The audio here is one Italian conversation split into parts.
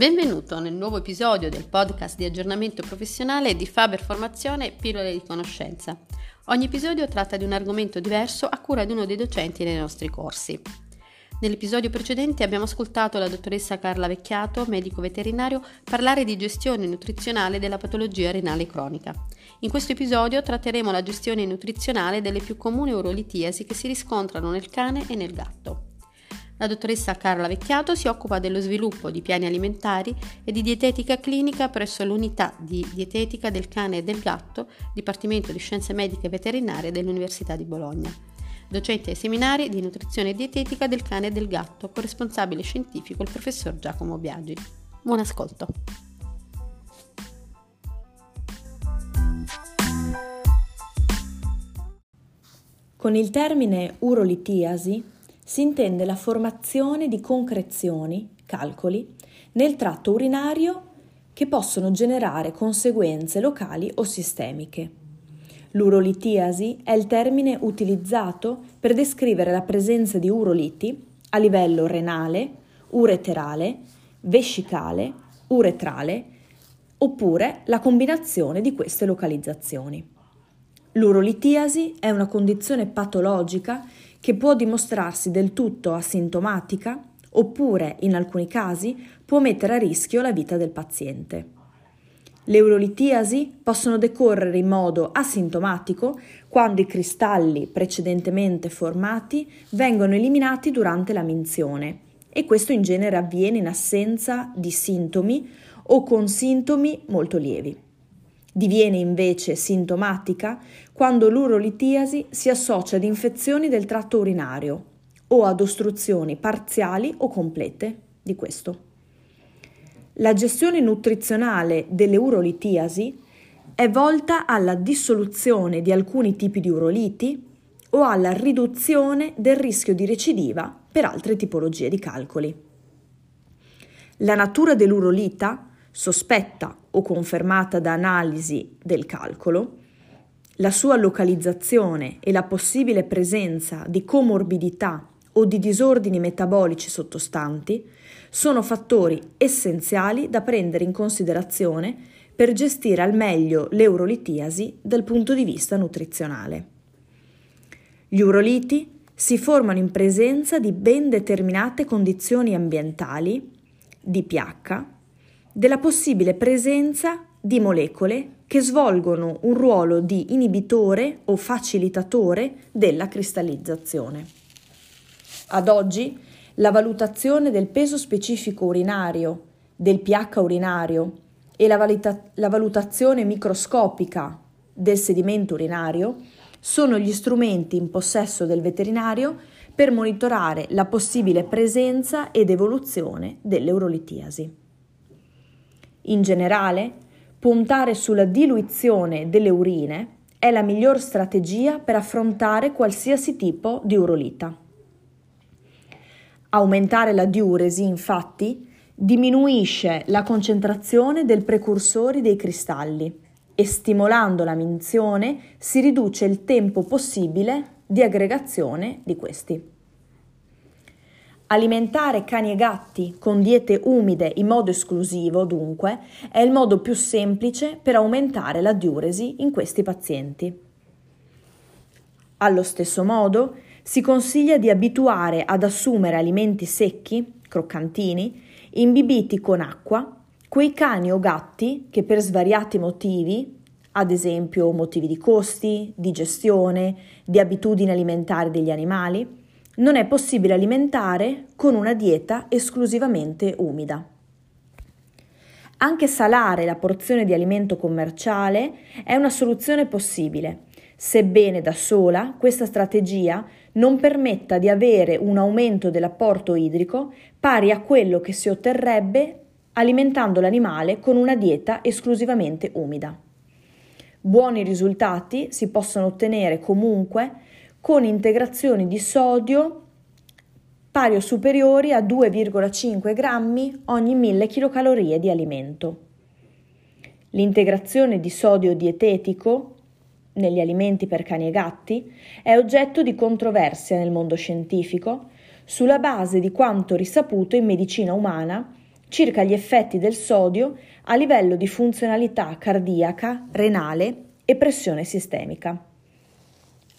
Benvenuto nel nuovo episodio del podcast di aggiornamento professionale di Faber Formazione Pillole di Conoscenza. Ogni episodio tratta di un argomento diverso a cura di uno dei docenti nei nostri corsi. Nell'episodio precedente abbiamo ascoltato la dottoressa Carla Vecchiato, medico veterinario, parlare di gestione nutrizionale della patologia renale cronica. In questo episodio tratteremo la gestione nutrizionale delle più comuni urolitiasi che si riscontrano nel cane e nel gatto. La dottoressa Carla Vecchiato si occupa dello sviluppo di piani alimentari e di dietetica clinica presso l'unità di dietetica del cane e del gatto, Dipartimento di Scienze Mediche e Veterinarie dell'Università di Bologna. Docente ai seminari di nutrizione e dietetica del cane e del gatto, corresponsabile scientifico il professor Giacomo Biagi. Buon ascolto. Con il termine urolitiasi si intende la formazione di concrezioni, calcoli, nel tratto urinario che possono generare conseguenze locali o sistemiche. L'urolitiasi è il termine utilizzato per descrivere la presenza di uroliti a livello renale, ureterale, vescicale, uretrale oppure la combinazione di queste localizzazioni. L'urolitiasi è una condizione patologica che può dimostrarsi del tutto asintomatica oppure, in alcuni casi, può mettere a rischio la vita del paziente. Le urolitiasi possono decorrere in modo asintomatico quando i cristalli precedentemente formati vengono eliminati durante la minzione e questo in genere avviene in assenza di sintomi o con sintomi molto lievi. Diviene invece sintomatica quando l'urolitiasi si associa ad infezioni del tratto urinario o ad ostruzioni parziali o complete di questo. La gestione nutrizionale delle urolitiasi è volta alla dissoluzione di alcuni tipi di uroliti o alla riduzione del rischio di recidiva per altre tipologie di calcoli. La natura dell'urolita sospetta o confermata da analisi del calcolo, la sua localizzazione e la possibile presenza di comorbidità o di disordini metabolici sottostanti sono fattori essenziali da prendere in considerazione per gestire al meglio l'eurolitiasi dal punto di vista nutrizionale. Gli uroliti si formano in presenza di ben determinate condizioni ambientali, di pH, della possibile presenza di molecole che svolgono un ruolo di inibitore o facilitatore della cristallizzazione. Ad oggi la valutazione del peso specifico urinario, del pH urinario e la, valita- la valutazione microscopica del sedimento urinario sono gli strumenti in possesso del veterinario per monitorare la possibile presenza ed evoluzione dell'eurolitiasi. In generale, puntare sulla diluizione delle urine è la miglior strategia per affrontare qualsiasi tipo di urolita. Aumentare la diuresi, infatti, diminuisce la concentrazione del precursori dei cristalli e stimolando la minzione si riduce il tempo possibile di aggregazione di questi. Alimentare cani e gatti con diete umide in modo esclusivo, dunque, è il modo più semplice per aumentare la diuresi in questi pazienti. Allo stesso modo, si consiglia di abituare ad assumere alimenti secchi, croccantini, imbibiti con acqua, quei cani o gatti che per svariati motivi, ad esempio motivi di costi, di gestione, di abitudini alimentari degli animali, non è possibile alimentare con una dieta esclusivamente umida. Anche salare la porzione di alimento commerciale è una soluzione possibile, sebbene da sola questa strategia non permetta di avere un aumento dell'apporto idrico pari a quello che si otterrebbe alimentando l'animale con una dieta esclusivamente umida. Buoni risultati si possono ottenere comunque con integrazioni di sodio pari o superiori a 2,5 grammi ogni 1000 kcal di alimento. L'integrazione di sodio dietetico negli alimenti per cani e gatti è oggetto di controversia nel mondo scientifico sulla base di quanto risaputo in medicina umana circa gli effetti del sodio a livello di funzionalità cardiaca, renale e pressione sistemica.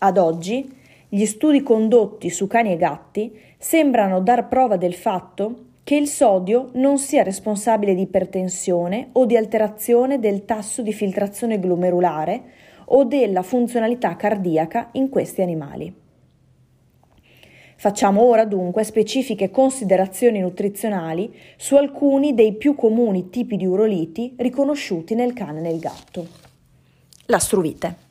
Ad oggi, gli studi condotti su cani e gatti sembrano dar prova del fatto che il sodio non sia responsabile di ipertensione o di alterazione del tasso di filtrazione glomerulare o della funzionalità cardiaca in questi animali. Facciamo ora dunque specifiche considerazioni nutrizionali su alcuni dei più comuni tipi di uroliti riconosciuti nel cane e nel gatto. La struvite.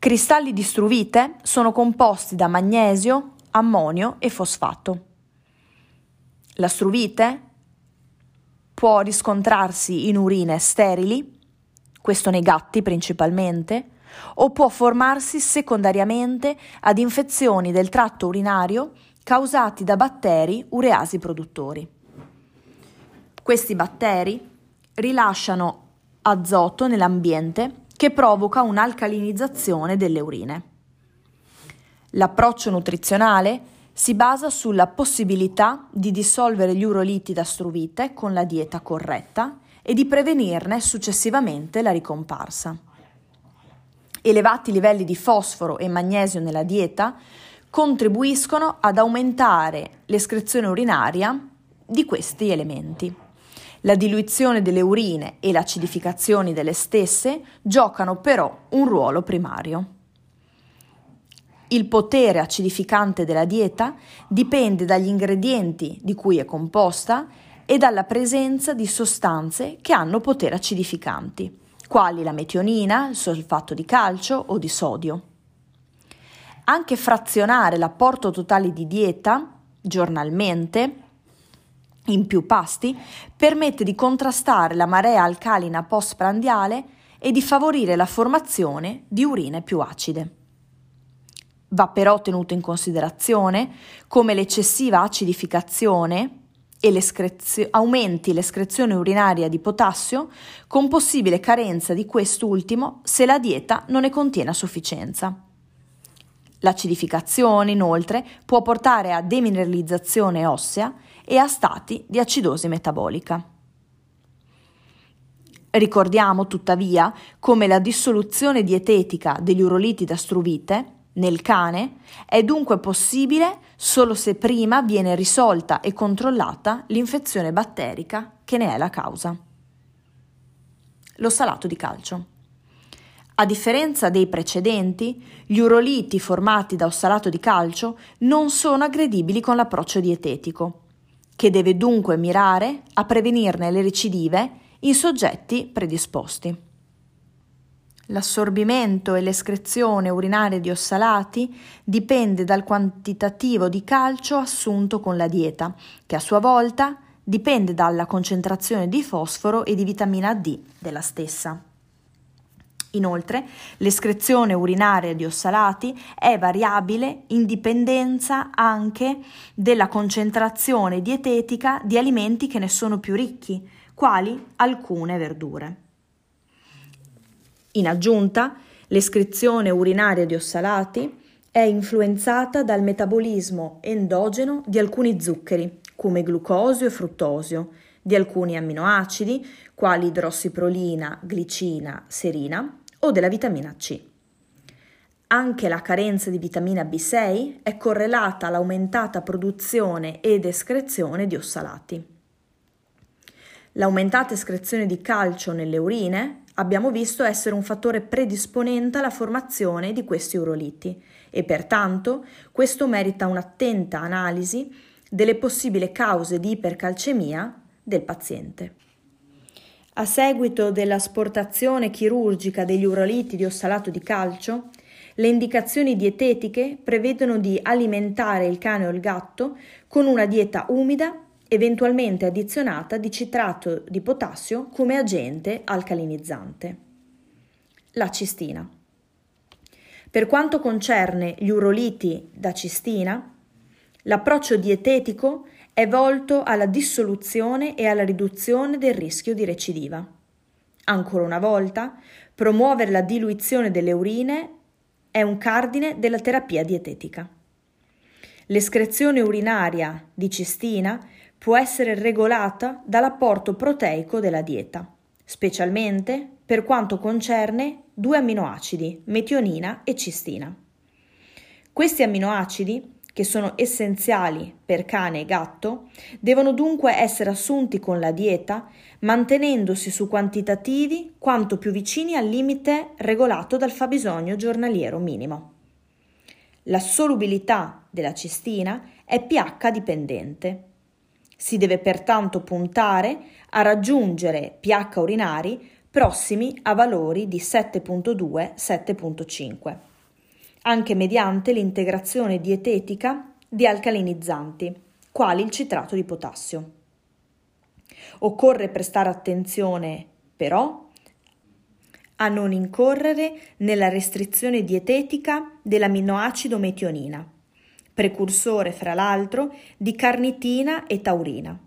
Cristalli di struvite sono composti da magnesio, ammonio e fosfato. La struvite può riscontrarsi in urine sterili, questo nei gatti principalmente, o può formarsi secondariamente ad infezioni del tratto urinario causati da batteri ureasi produttori. Questi batteri rilasciano azoto nell'ambiente che provoca un'alcalinizzazione delle urine. L'approccio nutrizionale si basa sulla possibilità di dissolvere gli uroliti da struvite con la dieta corretta e di prevenirne successivamente la ricomparsa elevati livelli di fosforo e magnesio nella dieta contribuiscono ad aumentare l'escrezione urinaria di questi elementi. La diluizione delle urine e l'acidificazione delle stesse giocano però un ruolo primario. Il potere acidificante della dieta dipende dagli ingredienti di cui è composta e dalla presenza di sostanze che hanno potere acidificanti quali la metionina, il solfato di calcio o di sodio. Anche frazionare l'apporto totale di dieta giornalmente in più pasti permette di contrastare la marea alcalina postprandiale e di favorire la formazione di urine più acide. Va però tenuto in considerazione come l'eccessiva acidificazione e l'escrezio- aumenti l'escrezione urinaria di potassio con possibile carenza di quest'ultimo se la dieta non ne contiene a sufficienza. L'acidificazione, inoltre, può portare a demineralizzazione ossea e a stati di acidosi metabolica. Ricordiamo, tuttavia, come la dissoluzione dietetica degli uroliti da struvite nel cane è dunque possibile solo se prima viene risolta e controllata l'infezione batterica che ne è la causa. Lo salato di calcio. A differenza dei precedenti, gli uroliti formati da ossalato di calcio non sono aggredibili con l'approccio dietetico, che deve dunque mirare a prevenirne le recidive in soggetti predisposti. L'assorbimento e l'escrezione urinaria di ossalati dipende dal quantitativo di calcio assunto con la dieta, che a sua volta dipende dalla concentrazione di fosforo e di vitamina D della stessa. Inoltre, l'escrezione urinaria di ossalati è variabile in dipendenza anche della concentrazione dietetica di alimenti che ne sono più ricchi, quali alcune verdure. In aggiunta, l'escrezione urinaria di ossalati è influenzata dal metabolismo endogeno di alcuni zuccheri, come glucosio e fruttosio, di alcuni amminoacidi, quali idrossiprolina, glicina, serina, o della vitamina C. Anche la carenza di vitamina B6 è correlata all'aumentata produzione ed escrezione di ossalati. L'aumentata escrezione di calcio nelle urine abbiamo visto essere un fattore predisponente alla formazione di questi uroliti e pertanto questo merita un'attenta analisi delle possibili cause di ipercalcemia del paziente. A seguito dell'asportazione chirurgica degli uroliti di ossalato di calcio, le indicazioni dietetiche prevedono di alimentare il cane o il gatto con una dieta umida eventualmente addizionata di citrato di potassio come agente alcalinizzante. La cistina. Per quanto concerne gli uroliti da cistina, l'approccio dietetico è volto alla dissoluzione e alla riduzione del rischio di recidiva. Ancora una volta, promuovere la diluizione delle urine è un cardine della terapia dietetica. L'escrezione urinaria di cistina può essere regolata dall'apporto proteico della dieta, specialmente per quanto concerne due amminoacidi, metionina e cistina. Questi amminoacidi, che sono essenziali per cane e gatto, devono dunque essere assunti con la dieta mantenendosi su quantitativi quanto più vicini al limite regolato dal fabbisogno giornaliero minimo. La solubilità della cistina è pH dipendente. Si deve pertanto puntare a raggiungere pH urinari prossimi a valori di 7.2-7.5, anche mediante l'integrazione dietetica di alcalinizzanti, quali il citrato di potassio. Occorre prestare attenzione, però, a non incorrere nella restrizione dietetica dell'aminoacido metionina, precursore fra l'altro di carnitina e taurina,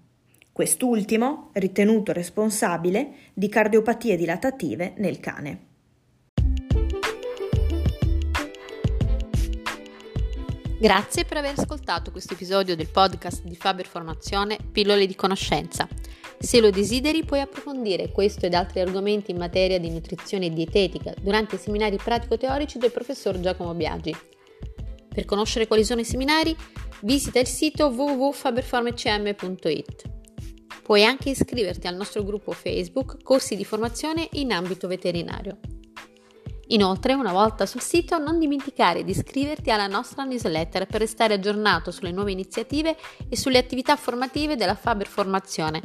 quest'ultimo ritenuto responsabile di cardiopatie dilatative nel cane. Grazie per aver ascoltato questo episodio del podcast di Faber Formazione Pillole di conoscenza. Se lo desideri puoi approfondire questo ed altri argomenti in materia di nutrizione e dietetica durante i seminari pratico-teorici del professor Giacomo Biagi. Per conoscere quali sono i seminari, visita il sito www.faberfarmcm.it. Puoi anche iscriverti al nostro gruppo Facebook Corsi di formazione in ambito veterinario. Inoltre, una volta sul sito, non dimenticare di iscriverti alla nostra newsletter per restare aggiornato sulle nuove iniziative e sulle attività formative della Faber Formazione,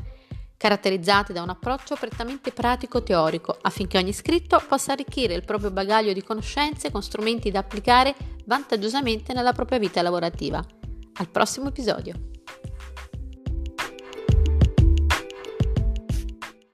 caratterizzate da un approccio prettamente pratico-teorico, affinché ogni iscritto possa arricchire il proprio bagaglio di conoscenze con strumenti da applicare vantaggiosamente nella propria vita lavorativa. Al prossimo episodio!